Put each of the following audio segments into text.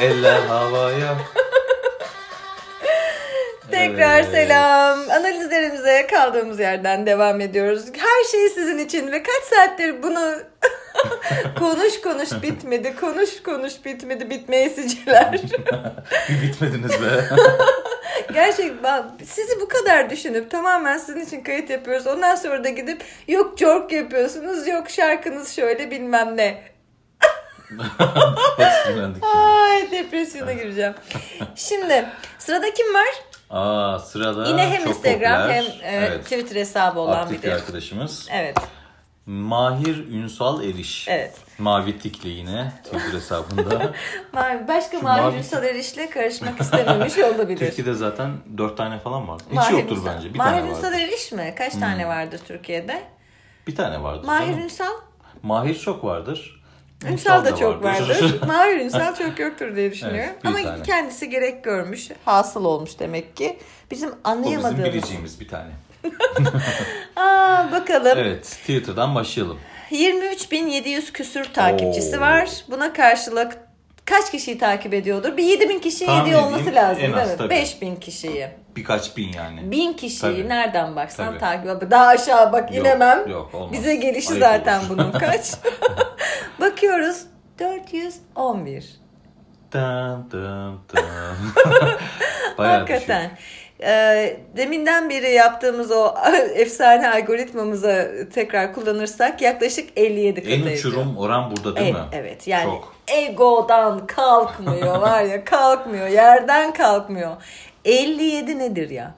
Eller havaya. Tekrar Evet. selam. Analizlerimize kaldığımız yerden devam ediyoruz. Her şey sizin için ve kaç saattir bunu konuş konuş bitmedi, konuş konuş bitmedi, bitmeyesiciler. Bir bitmediniz be. Gerçekten sizi bu kadar düşünüp tamamen sizin için kayıt yapıyoruz. Ondan sonra da gidip yok jork yapıyorsunuz, yok şarkınız şöyle bilmem ne. Sinirlendik. Ay depresyona gireceğim. Şimdi sırada kim var? Aa sırada Yine hem çok Instagram popüler, hem e, evet, Twitter hesabı olan aktif bir arkadaşımız. Evet, Mahir Ünsal Eriş. evet. Mavi tikli yine Twitter hesabında. Başka Şu Mavi mavi- Ünsal Eriş'le karışmak istememiş olabilir. Türkiye'de zaten dört tane falan var. Hiç Mahir yoktur Ünsal- bence. Bir Mahir tane Ünsal vardır. Hmm. Eriş mi? Kaç tane vardır Türkiye'de? Bir tane vardır. Mahir. Ünsal? Mahir çok vardır. Ünsal da çok vardır. Mahir Ünsal çok yoktur diye düşünüyorum. Evet, Ama tane. kendisi gerek görmüş. Hasıl olmuş demek ki. Bizim O bizim anlayamadığımız. bileceğimiz bir tane. Aa, bakalım. Evet Twitter'dan başlayalım. 23.700 küsür takipçisi Oo. var. Buna karşılık kaç kişiyi takip ediyordur? Bir 7000 kişiyi Tahmin yediyor olması lazım en az değil mi? tabii. 5000 kişiyi. Birkaç bin yani. 1000 kişiyi Tabii. nereden baksan Tabii. takip ediyor. Daha aşağı bak Yok, inemem. yok, olmaz. Bize gelişi Ayıp zaten olur. bunun kaç? Bakıyoruz 411. Dın dın dın. Bayağı Hakikaten. Ee, deminden beri yaptığımız o efsane algoritmamıza tekrar kullanırsak yaklaşık 57 katı En ediyor. uçurum oran burada değil Evet, mi? evet yani Çok. egodan kalkmıyor var ya kalkmıyor yerden kalkmıyor. 57 nedir ya?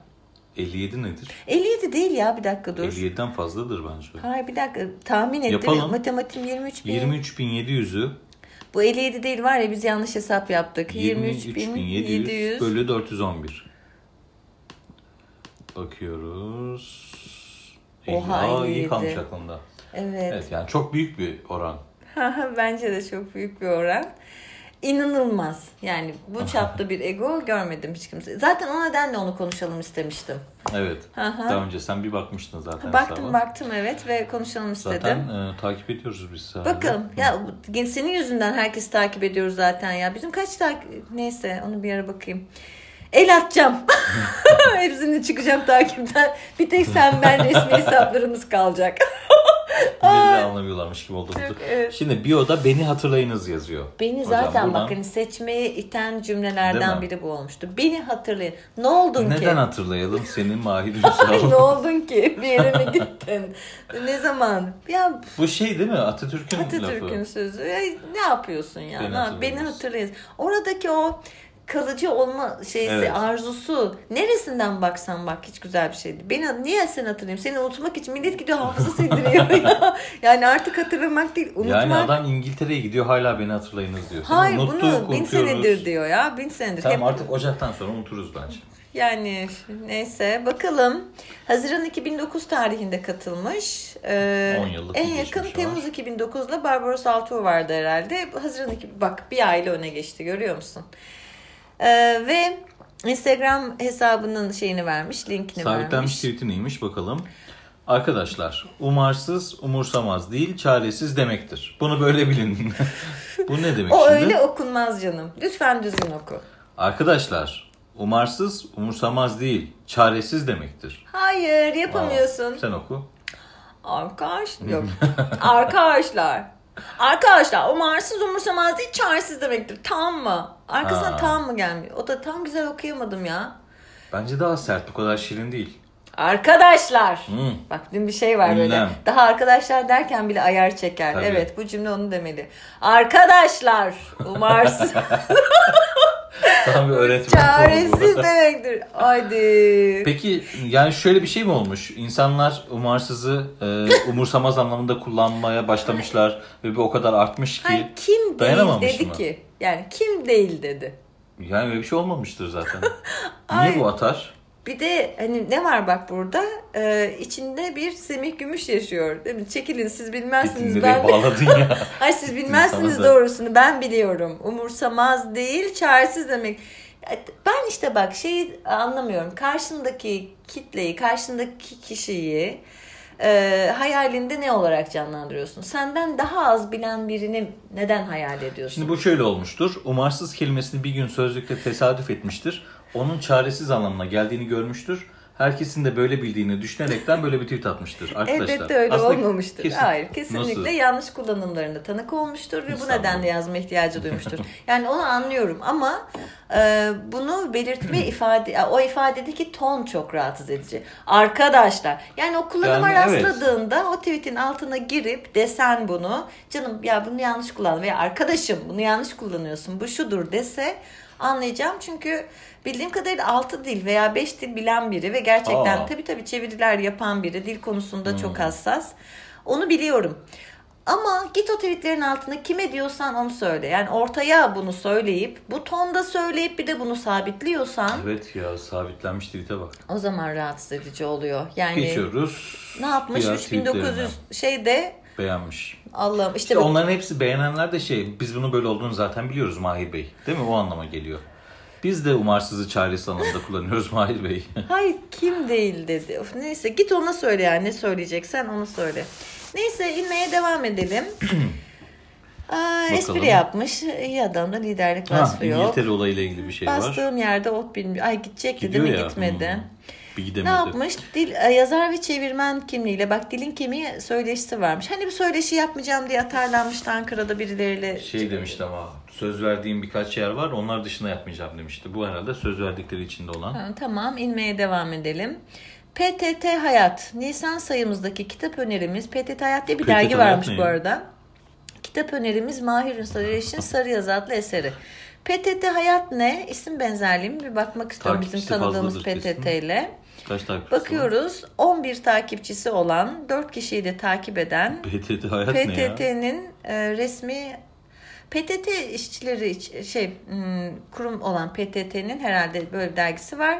57 nedir? 57 değil ya bir dakika dur. 57'den fazladır bence. Hayır bir dakika tahmin ettim. Yapalım. Matematiğim 23 bin. 23.700'ü Bu 57 değil var ya biz yanlış hesap yaptık. 23 bin 23.700 700. bölü 411. Bakıyoruz. Oha, Aa, iyi 57. kalmış aklımda. Evet. Evet yani çok büyük bir oran. Bence de çok büyük bir oran. İnanılmaz. Yani bu çapta bir ego görmedim hiç kimse. Zaten o nedenle onu konuşalım istemiştim. Evet. Aha. Daha önce sen bir bakmıştın zaten Baktım hesaba. baktım evet ve konuşalım istedim. Zaten e, takip ediyoruz biz herhalde. Bakalım. Ya bu- senin yüzünden herkes takip ediyoruz zaten ya. Bizim kaç takip... Neyse onu bir ara bakayım. El atacağım. Hepsini çıkacağım takipten. Bir tek sen ben resmi hesaplarımız kalacak. De anlamıyorlarmış gibi oldu. Çok, evet. Şimdi bio'da beni hatırlayınız yazıyor. Beni Hocam zaten buradan bakın seçmeye iten cümlelerden biri bu olmuştu. Beni hatırlayın. Ne oldun ki? Neden hatırlayalım senin Mahir ne oldun ki? Bir yere mi gittin? ne zaman? Ya Bu şey değil mi? Atatürk'ün, Atatürk'ün lafı. sözü. Ya, ne yapıyorsun ya? Beni yap- Beni hatırlayınız. Oradaki o kalıcı olma şeysi, Evet. arzusu neresinden baksan bak hiç güzel bir şeydi. Beni niye sen hatırlayayım? Seni unutmak için millet gidiyor hafıza sildiriyor ya. Yani artık hatırlamak değil, unutmak. Yani adam İngiltere'ye gidiyor hala beni hatırlayınız diyor. Hayır Unuttuk, bunu bin unutuyoruz. senedir diyor ya. Bin senedir. Tamam Hep- artık Ocak'tan sonra unuturuz bence. Yani neyse bakalım. Haziran 2009 tarihinde katılmış. Ee, 10 yıllık En yakın var. Temmuz 2009'da Barbaros Altuğ vardı herhalde. Haziran 2 bak bir aile öne geçti görüyor musun? Ee, ve Instagram hesabının şeyini vermiş, linkini Sabitlenmiş vermiş. tweet'i neymiş bakalım. Arkadaşlar umarsız umursamaz değil çaresiz demektir. Bunu böyle bilin. Bu ne demek O şimdi? öyle okunmaz canım. Lütfen düzgün oku. Arkadaşlar umarsız umursamaz değil çaresiz demektir. Hayır Aa, yapamıyorsun. sen oku. Arkadaş yok. Arkadaşlar. Arkadaşlar umarsız umursamaz değil çaresiz demektir. Tam mı? Arkasına Ha. tam mı gelmiyor? O da tam güzel okuyamadım ya. Bence daha sert bu kadar şirin değil. Arkadaşlar. Bak dün bir şey var böyle. Ünlem. Daha arkadaşlar derken bile ayar çeker. Tabii. Evet bu cümle onu demeli. Arkadaşlar umarsız Tam bir öğretmen çaresiz demektir. Haydi. Peki yani şöyle bir şey mi olmuş? İnsanlar umarsızı e, umursamaz anlamında kullanmaya başlamışlar ve bu o kadar artmış ki Hayır, kim değil dedi mı? ki? Yani kim değil dedi. Yani öyle bir şey olmamıştır zaten. Niye bu atar? Bir de hani ne var bak burada? Ee, içinde bir Semih Gümüş yaşıyor. Değil mi? Çekilin siz bilmezsiniz. Ben bağladın ya? Ay siz bilmezsiniz doğrusunu. Ben biliyorum. Umursamaz değil, çaresiz demek. Ben işte bak şeyi anlamıyorum. Karşındaki kitleyi, karşındaki kişiyi e, hayalinde ne olarak canlandırıyorsun? Senden daha az bilen birini neden hayal ediyorsun? Şimdi bu şöyle olmuştur. Umarsız kelimesini bir gün sözlükte tesadüf etmiştir. Onun çaresiz anlamına geldiğini görmüştür. Herkesin de böyle bildiğini düşünerekten böyle bir tweet atmıştır arkadaşlar. Elbette öyle Aslında olmamıştır. kesin- Hayır, kesinlikle Nasıl? yanlış kullanımlarına tanık olmuştur ve bu nedenle yazma ihtiyacı duymuştur. yani onu anlıyorum ama e, bunu belirtme ifade, o ifadedeki ton çok rahatsız edici. Arkadaşlar, yani o kullanıma Yani evet. rastladığında o tweetin altına girip desen bunu, canım ya bunu yanlış kullandın veya arkadaşım bunu yanlış kullanıyorsun, bu şudur dese anlayacağım çünkü bildiğim kadarıyla 6 dil veya 5 dil bilen biri ve gerçekten Aa. tabii tabii çeviriler yapan biri dil konusunda çok Hmm. hassas. Onu biliyorum. Ama git o tweetlerin altına kime diyorsan onu söyle. Yani ortaya bunu söyleyip bu tonda söyleyip bir de bunu sabitliyorsan Evet ya sabitlenmiş tweet'e bak. o zaman rahatsız edici oluyor. Yani Geçiyoruz. ne yapmış diğer 3900 tweetlerine. şeyde beğenmiş. Allah'ım işte İşte bak- onların hepsi beğenenler de şey biz bunu böyle olduğunu zaten biliyoruz Mahir Bey. Değil mi? O anlama geliyor. Biz de umarsızı çaresiz anlamda kullanıyoruz Mahir Bey. Hayır kim değil dedi. Of, neyse git ona söyle yani ne söyleyeceksen onu söyle. Neyse inmeye devam edelim. Aa, espri yapmış. İyi adamda liderlik ha, vasfı yok. İngiltere olayıyla ilgili bir şey var. Bastığım yerde ot bilmiyor. Ay gidecekti Gidiyor değil mi ya. gitmedi. Hmm. Bir Ne gidemedi. yapmış? Dil, e, yazar ve çevirmen kimliğiyle. Bak dilin kemiği söyleşisi varmış. Hani bir söyleşi yapmayacağım diye atarlanmıştı Ankara'da birileriyle. Şey demişti ama söz verdiğim birkaç yer var onlar dışında yapmayacağım demişti. Bu herhalde söz verdikleri içinde olan. Ha, tamam inmeye devam edelim. PTT Hayat. Nisan sayımızdaki kitap önerimiz. PTT Hayat diye bir PTT dergi Hayat varmış ne bu arada. Kitap önerimiz Mahir Ünsal Sarı Yazı adlı eseri. PTT Hayat ne? İsim benzerliği mi? Bir bakmak istiyorum bizim Takipçisi tanıdığımız fazladır kesin. PTT ile. Kaç takipçisi var? Bakıyoruz 11 takipçisi olan 4 kişiyi de takip eden PTT hayat ne ya? PTT'nin e, resmi PTT işçileri şey hmm, kurum olan PTT'nin herhalde böyle bir dergisi var.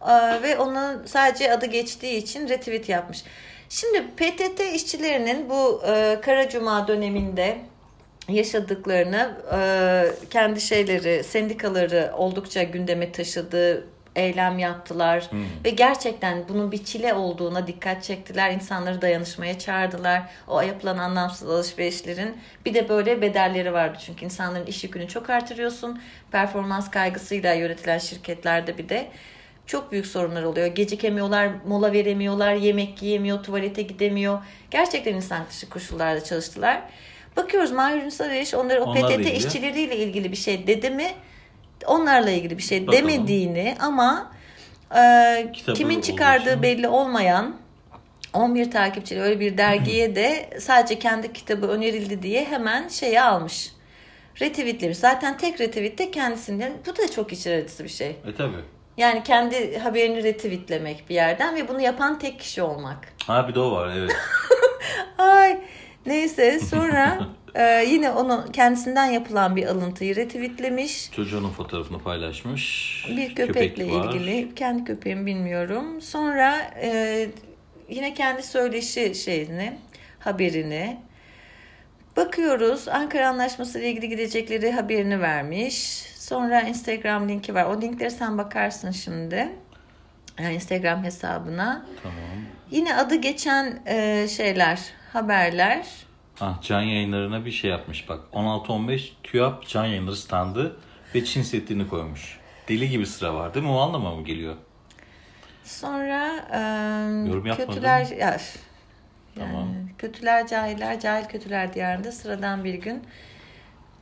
Aa, ve onun sadece adı geçtiği için retweet yapmış. Şimdi PTT işçilerinin bu e, Kara Cuma döneminde yaşadıklarını e, kendi şeyleri sendikaları oldukça gündeme taşıdı eylem yaptılar Hmm. ve gerçekten bunun bir çile olduğuna dikkat çektiler. İnsanları dayanışmaya çağırdılar. O yapılan anlamsız alışverişlerin bir de böyle bedelleri vardı. Çünkü insanların iş yükünü çok artırıyorsun. Performans kaygısıyla yönetilen şirketlerde bir de çok büyük sorunlar oluyor. Gecikemiyorlar, mola veremiyorlar, yemek yiyemiyor, tuvalete gidemiyor. Gerçekten insan dışı koşullarda çalıştılar. Bakıyoruz Mahir Ünsal Eriş onları o Onlarla PTT ilgili. işçileriyle ilgili bir şey dedi mi? Onlarla ilgili bir şey Bakalım. demediğini ama e, Kitabı kimin çıkardığı için. belli olmayan 11 takipçili öyle bir dergiye de sadece kendi kitabı önerildi diye hemen şeyi almış. Retweetlemiş. Zaten tek retweet de kendisinden. Bu da çok içler acısı bir şey. E tabi. Yani kendi haberini retweetlemek bir yerden ve bunu yapan tek kişi olmak. Ha bir de o var evet. Ay neyse sonra e, yine onu kendisinden yapılan bir alıntıyı retweetlemiş. Çocuğunun fotoğrafını paylaşmış. Bir köpekle Köpek var. ilgili. Kendi köpeğimi bilmiyorum. Sonra e, yine kendi söyleşi şeyini, haberini. Bakıyoruz Ankara Anlaşması ile ilgili gidecekleri haberini vermiş. Sonra Instagram linki var. O linkleri sen bakarsın şimdi. Yani Instagram hesabına. Tamam. Yine adı geçen e, şeyler, haberler. Ah can yayınlarına bir şey yapmış bak. 16-15 TÜYAP can yayınları standı ve Çin setini koymuş. Deli gibi sıra var değil mi? O anlama mı geliyor? Sonra e, Yorum kötüler ya, yani Tamam. kötüler cahiller cahil kötüler diyarında sıradan bir gün.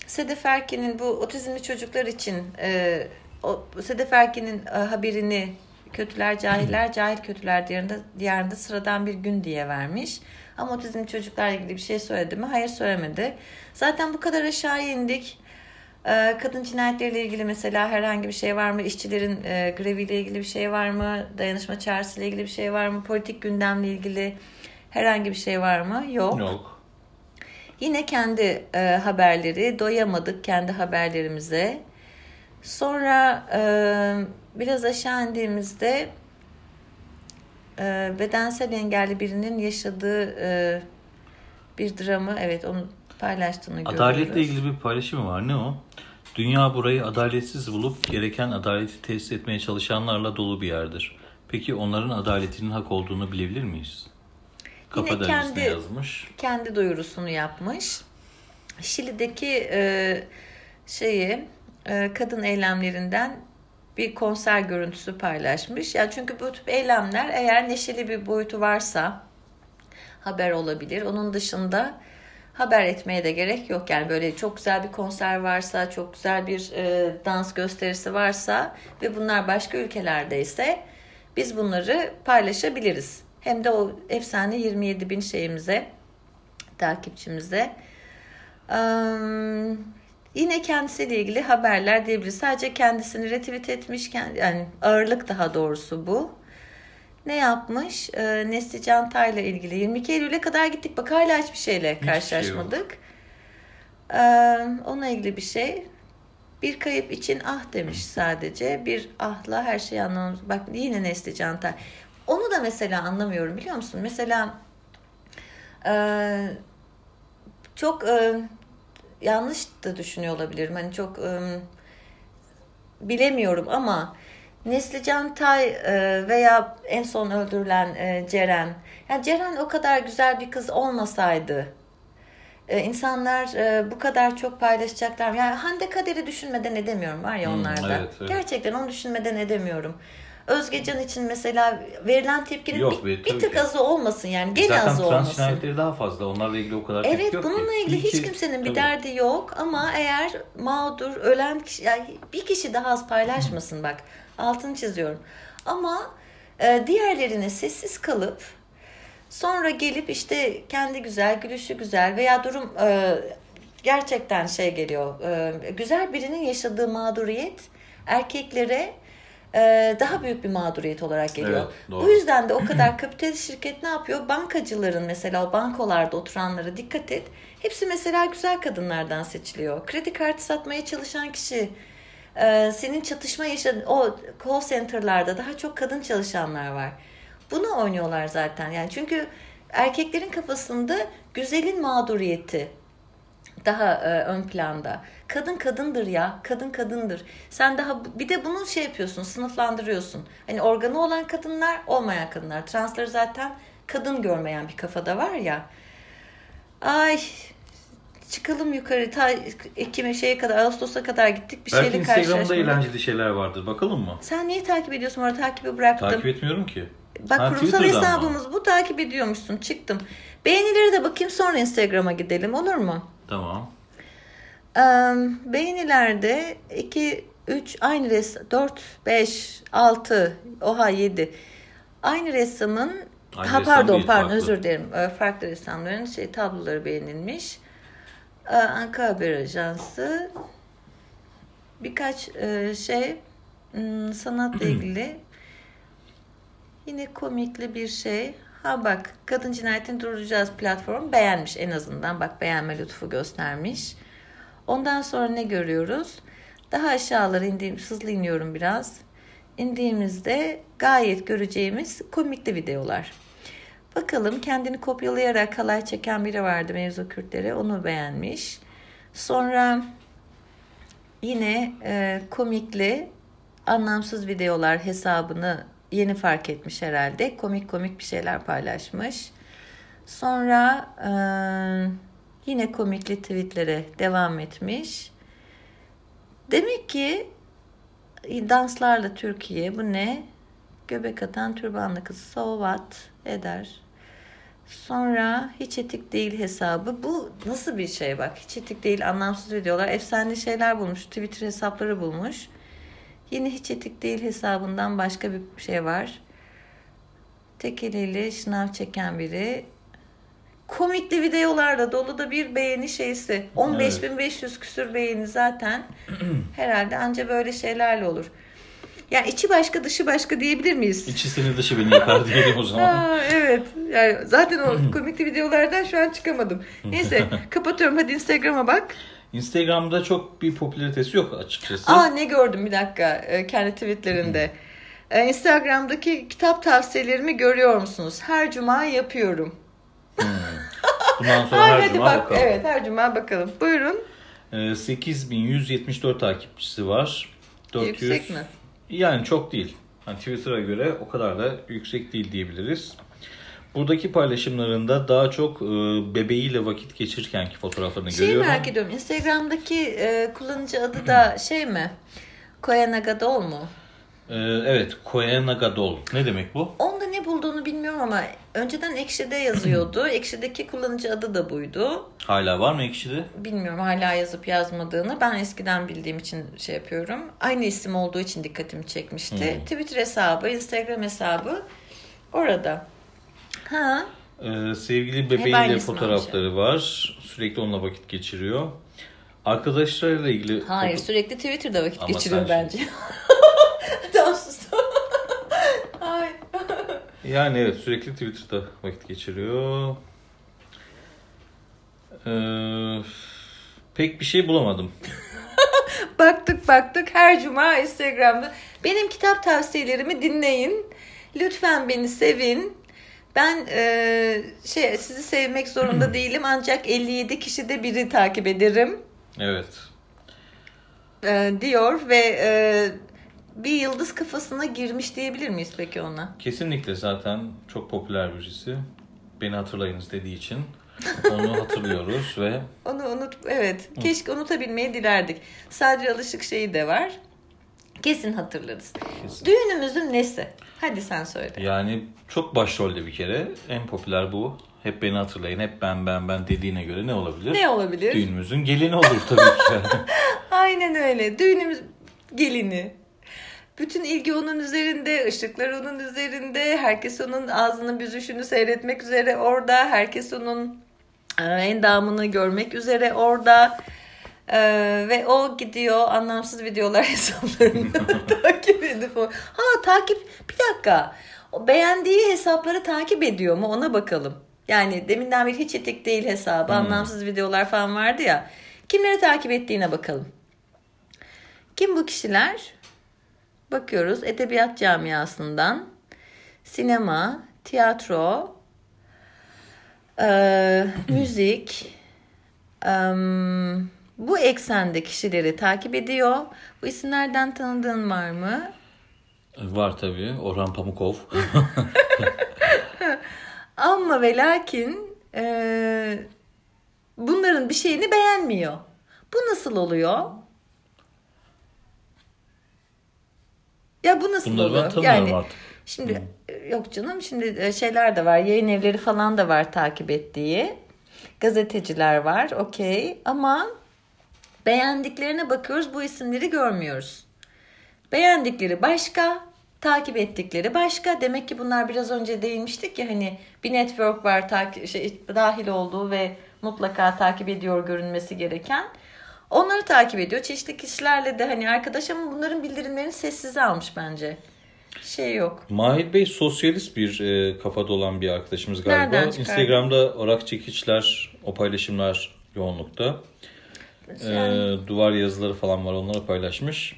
Sedef Erkin'in bu otizmli çocuklar için e, o, Sedef Erkin'in e, haberini kötüler cahiller cahil kötüler diyarında, diyarında sıradan bir gün diye vermiş. Ama otizmli çocuklarla ilgili bir şey söyledi mi? Hayır söylemedi. Zaten bu kadar aşağı indik. Ee, Kadın cinayetleriyle ilgili mesela herhangi bir şey var mı? İşçilerin e, greviyle ilgili bir şey var mı? Dayanışma çağrısıyla ilgili bir şey var mı? Politik gündemle ilgili herhangi bir şey var mı? Yok. Yok. Yine kendi e, haberleri, doyamadık kendi haberlerimize. Sonra e, biraz aşağı indiğimizde e, bedensel engelli birinin yaşadığı e, bir dramı, evet onu paylaştığını görüyoruz. Adaletle ilgili bir paylaşım var. Ne o? Dünya burayı adaletsiz bulup gereken adaleti tesis etmeye çalışanlarla dolu bir yerdir. Peki onların adaletinin hak olduğunu bilebilir miyiz? Kafa Yine kendi yazmış. kendi duyurusunu yapmış. Şili'deki e, şeyi e, kadın eylemlerinden bir konser görüntüsü paylaşmış. Yani çünkü bu tip eylemler eğer neşeli bir boyutu varsa haber olabilir. Onun dışında haber etmeye de gerek yok. Yani böyle çok güzel bir konser varsa, çok güzel bir e, dans gösterisi varsa ve bunlar başka ülkelerdeyse biz bunları paylaşabiliriz. Hem de o efsane 27 bin şeyimize, takipçimize. Eee, yine kendisiyle ilgili haberler diyebiliriz. Sadece kendisini retweet etmiş, yani ağırlık daha doğrusu bu. Ne yapmış? Ee, Nesli Cantay'la ilgili 22 Eylül'e kadar gittik. Bak hala hiçbir şeyle Hiçbir şey karşılaşmadık. Ee, onunla ilgili bir şey. Bir kayıp için ah demiş sadece. Bir ahla her şeyi anlamamız. Bak yine Nesli Cantay. Onu da mesela anlamıyorum biliyor musun? Mesela e, çok e, yanlış da düşünüyor olabilirim. Hani çok e, bilemiyorum ama Neslican Tay e, veya en son öldürülen e, Ceren. Yani Ceren o kadar güzel bir kız olmasaydı e, insanlar e, bu kadar çok paylaşacaklar. Yani Hande Kader'i düşünmeden edemiyorum var ya Hmm, onlarda. evet, evet. Gerçekten onu düşünmeden edemiyorum. Özgecan için mesela verilen tepkinin Yok bir, bir tık ki. azı olmasın yani. Gene Zaten azı trans olmasın. cinayetleri daha fazla. Onlarla ilgili o kadar tepki Evet yok ki. bununla ilgili hiç ki- kimsenin bir Tabii. derdi yok ama eğer mağdur ölen kişi yani bir kişi daha az paylaşmasın bak altını çiziyorum. Ama e, diğerlerine sessiz kalıp sonra gelip işte kendi güzel gülüşü güzel veya durum e, gerçekten şey geliyor e, güzel birinin yaşadığı mağduriyet erkeklere e, daha büyük bir mağduriyet olarak geliyor. Evet, doğru. Bu yüzden de o kadar kapitalist şirket ne yapıyor? Bankacıların mesela o bankolarda oturanlara dikkat et. Hepsi mesela güzel kadınlardan seçiliyor. Kredi kartı satmaya çalışan kişi, e, senin çatışma yaşadığın o call center'larda daha çok kadın çalışanlar var. Bunu oynuyorlar zaten. Yani çünkü erkeklerin kafasında güzelin mağduriyeti daha e, ön planda. Kadın kadındır ya. Kadın kadındır. Sen daha bir de bunu şey yapıyorsun, sınıflandırıyorsun. Hani organı olan kadınlar, olmayan kadınlar. Transları zaten kadın görmeyen bir kafada var ya. Ay çıkalım yukarı ta Ekim'e şeye kadar Ağustos'a kadar gittik bir Belki şeyle Instagram'da karşılaşmadık. eğlenceli şeyler vardır. Bakalım mı? Sen niye takip ediyorsun? Orada takibi bıraktım. Takip etmiyorum ki. Bak Ha, kurumsal hesabımız bu takip ediyormuşsun. Çıktım. Beğenilere de bakayım sonra Instagram'a gidelim olur mu? Tamam. Ee, beğenilerde 2, 3 aynı res 4, 5, 6, oha 7. Aynı ressamın Aynı ha ressam pardon değil, pardon farklı. özür dilerim. Farklı ressamların şey tabloları beğenilmiş. Ankara Haber Ajansı birkaç e, şey sanatla ilgili yine komikli bir şey. Ha bak kadın cinayetini durduracağız platform beğenmiş en azından. Bak beğenme lütfu göstermiş. Ondan sonra ne görüyoruz? Daha aşağılara indiğim, hızlı iniyorum biraz. İndiğimizde gayet göreceğimiz komikli videolar. Bakalım kendini kopyalayarak halay çeken biri vardı mevzu Kürtleri. Onu beğenmiş. Sonra yine e, komikli anlamsız videolar hesabını yeni fark etmiş herhalde. Komik komik bir şeyler paylaşmış. Sonra e, yine komikli tweetlere devam etmiş. Demek ki danslarla Türkiye bu ne? Göbek atan türbanlı kız so what eder. Sonra hiç etik değil hesabı. Bu nasıl bir şey bak? Hiç etik değil anlamsız videolar. Efsane şeyler bulmuş. Twitter hesapları bulmuş. Yine hiç etik değil hesabından başka bir şey var. Tek eliyle şınav çeken biri. Komikli videolarla dolu da bir beğeni şeysi. 15.500 küsür beğeni zaten. Herhalde anca böyle şeylerle olur. Yani içi başka dışı başka diyebilir miyiz? İçi seni dışı beni yakar diyelim o zaman. Aa, evet. Yani zaten o komikli videolardan şu an çıkamadım. Neyse kapatıyorum. Hadi Instagram'a bak. Instagram'da çok bir popülaritesi yok açıkçası. Aa ne gördüm bir dakika e, kendi tweetlerinde. E, Instagram'daki kitap tavsiyelerimi görüyor musunuz? Her cuma yapıyorum. Bundan sonra her hadi cuma bak. bakalım. Evet her cuma bakalım. Buyurun. Ee, 8174 takipçisi var. 400... Yüksek mi? Yani çok değil. Hani Twitter'a göre o kadar da yüksek değil diyebiliriz. Buradaki paylaşımlarında daha çok e, bebeğiyle vakit geçirirkenki fotoğraflarını Şey görüyorum. merak ediyorum. Instagram'daki e, kullanıcı adı da şey mi? Koyanagadol mu? E, evet, Koenagadol. Ne demek bu? Onda ne bulduğunu bilmiyorum ama önceden Ekşi'de yazıyordu. Ekşi'deki kullanıcı adı da buydu. Hala var mı ekşide? Bilmiyorum hala yazıp yazmadığını. Ben eskiden bildiğim için şey yapıyorum. Aynı isim olduğu için dikkatimi çekmişti. Twitter hesabı, Instagram hesabı orada. Ha, Ee, sevgili bebeğiyle fotoğrafları var. Sürekli onunla vakit geçiriyor. Arkadaşlarıyla ilgili hayır foto- sürekli Twitter'da vakit Ama geçiriyor bence. tamam sustum. Yani evet sürekli Twitter'da vakit geçiriyor. Ee, pek bir şey bulamadım. Baktık baktık her cuma Instagram'da. Benim kitap tavsiyelerimi dinleyin. Lütfen beni sevin. Ben e, şey sizi sevmek zorunda değilim ancak 57 kişide biri takip ederim Evet. e, diyor ve e, bir yıldız kafasına girmiş diyebilir miyiz peki ona? Kesinlikle zaten çok popüler birisi. Beni hatırlayınız dediği için onu hatırlıyoruz ve Onu unut evet keşke unutabilmeyi dilerdik. Sadri Alışık şeyi de var. Kesin hatırlarız. Kesin. Düğünümüzün nesi? Hadi sen söyle. yani çok başrolde bir kere. En popüler bu. Hep beni hatırlayın, hep ben ben ben dediğine göre ne olabilir? Ne olabilir? Düğünümüzün gelini olur tabii ki. Aynen öyle. Düğünümüz gelini. Bütün ilgi onun üzerinde, ışıklar onun üzerinde. Herkes onun ağzının büzüşünü seyretmek üzere orada. Herkes onun e, endamını görmek üzere orada. E, ve o gidiyor anlamsız videolar hesaplarını takip edip o. Ha takip bir dakika. O beğendiği hesapları takip ediyor mu ona bakalım. Yani deminden beri hiç etik değil hesabı. Anlamsız videolar falan vardı ya. Kimleri takip ettiğine bakalım. Kim bu kişiler? Bakıyoruz edebiyat camiasından sinema, tiyatro, eee, müzik, em, bu eksende kişileri takip ediyor. Bu isimlerden tanıdığın var mı? Var tabii. Orhan Pamukov. Ama ve lakin eee, bunların bir şeyini beğenmiyor. Bu nasıl oluyor? Ya bu nasıl Bunları ben oluyor? tanımıyorum artık. Şimdi e, yok canım şimdi e, şeyler de var. Yayın evleri falan da var takip ettiği. Gazeteciler var. Okey. Ama beğendiklerine bakıyoruz. Bu isimleri görmüyoruz. Beğendikleri başka, takip ettikleri başka. Demek ki bunlar biraz önce değinmiştik ya hani bir network var şey, dahil olduğu ve mutlaka takip ediyor görünmesi gereken. Onları takip ediyor. Çeşitli kişilerle de hani arkadaş ama bunların bildirimlerini sessize almış bence. Şey yok. Mahir Bey sosyalist bir e, kafada olan bir arkadaşımız galiba. Instagram'da orak çekiçler, o paylaşımlar yoğunlukta. E, duvar yazıları falan var onları paylaşmış.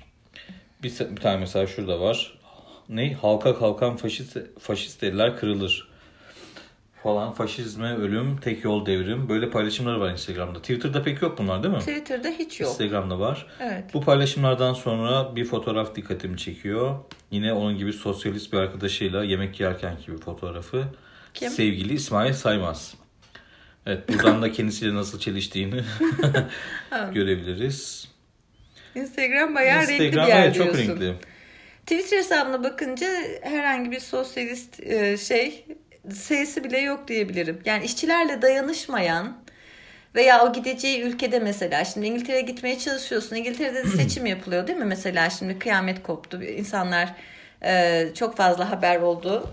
Bir, bir tane mesela şurada var. Ne? Halka kalkan faşist, faşist eller kırılır. Falan faşizme ölüm, tek yol devrim. Böyle paylaşımları var Instagram'da. Twitter'da pek yok bunlar değil mi? Twitter'da hiç yok. Instagram'da var. Evet. Bu paylaşımlardan sonra bir fotoğraf dikkatimi çekiyor. Yine onun gibi sosyalist bir arkadaşıyla yemek yerkenki bir fotoğrafı. Kim? Sevgili İsmail Saymaz. Evet buradan da kendisiyle nasıl çeliştiğini görebiliriz. Instagram bayağı renkli bir Instagram yer evet, çok diyorsun. renkli. Twitter hesabına bakınca herhangi bir sosyalist e, şey sayısı bile yok diyebilirim. Yani işçilerle dayanışmayan veya o gideceği ülkede mesela şimdi İngiltere'ye gitmeye çalışıyorsun. İngiltere'de de seçim yapılıyor değil mi? Mesela şimdi kıyamet koptu. İnsanlar e, çok fazla haber oldu.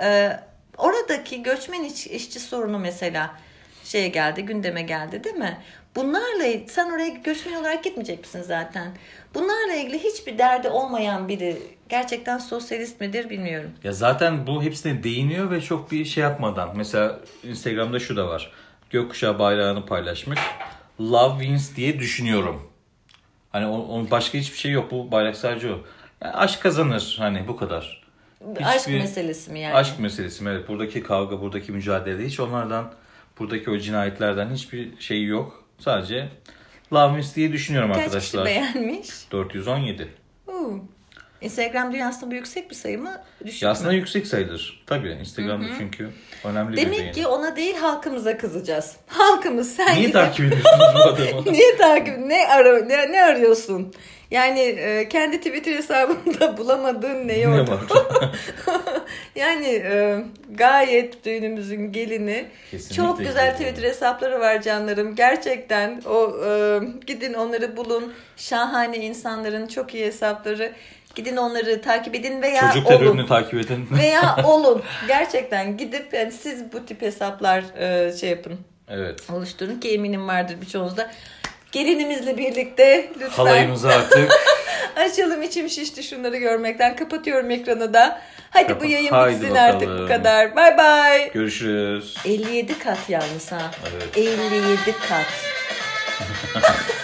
E, oradaki göçmen iş- işçi sorunu mesela şeye geldi, gündeme geldi değil mi? Bunlarla sen oraya göçmen olarak gitmeyecek misin zaten? Bunlarla ilgili hiçbir derdi olmayan biri gerçekten sosyalist midir bilmiyorum. Ya zaten bu hepsine değiniyor ve çok bir şey yapmadan. Mesela Instagram'da şu da var. Gökkuşağı bayrağını paylaşmış. Love wins diye düşünüyorum. Hani onun başka hiçbir şey yok. Bu bayrak sadece o. Yani aşk kazanır hani bu kadar. Aşk Hiçbir- meselesi mi yani? Aşk meselesi mi? Evet. Buradaki kavga, buradaki mücadele hiç onlardan, buradaki o cinayetlerden hiçbir şey yok. Sadece Love wins diye düşünüyorum Kaç arkadaşlar. kişi beğenmiş? 417. Uu. Instagram dünyasında bu yüksek bir sayı mı? Düşük Ya aslında mü? yüksek sayılır. Tabii Instagram'da çünkü önemli bir Demek ki ona değil halkımıza kızacağız. Halkımız sen Niye gidip- takip ediyorsunuz bu adamı? Niye takip ne ara ne, ne arıyorsun? Yani e, kendi Twitter hesabında bulamadığın neyi ne var? Yani e, gayet düğünümüzün gelini Kesinlikle çok güzel. Twitter hesapları var canlarım. Gerçekten o e, gidin onları bulun. Şahane insanların çok iyi hesapları. Gidin onları takip edin veya Çocuk olun. terörünü takip edin. Veya olun. Gerçekten gidip yani siz bu tip hesaplar e, şey yapın. evet. Oluşturun ki eminim vardır birçoğunuzda. Gelinimizle birlikte lütfen Halayımızı artık açalım içim şişti şunları görmekten. Kapatıyorum ekranı da. Hadi bu Kapat. yayın Haydi bitsin artık bu bakalım. kadar. Bay bay. görüşürüz. 57 kat yalnız ha. Evet. 57 kat.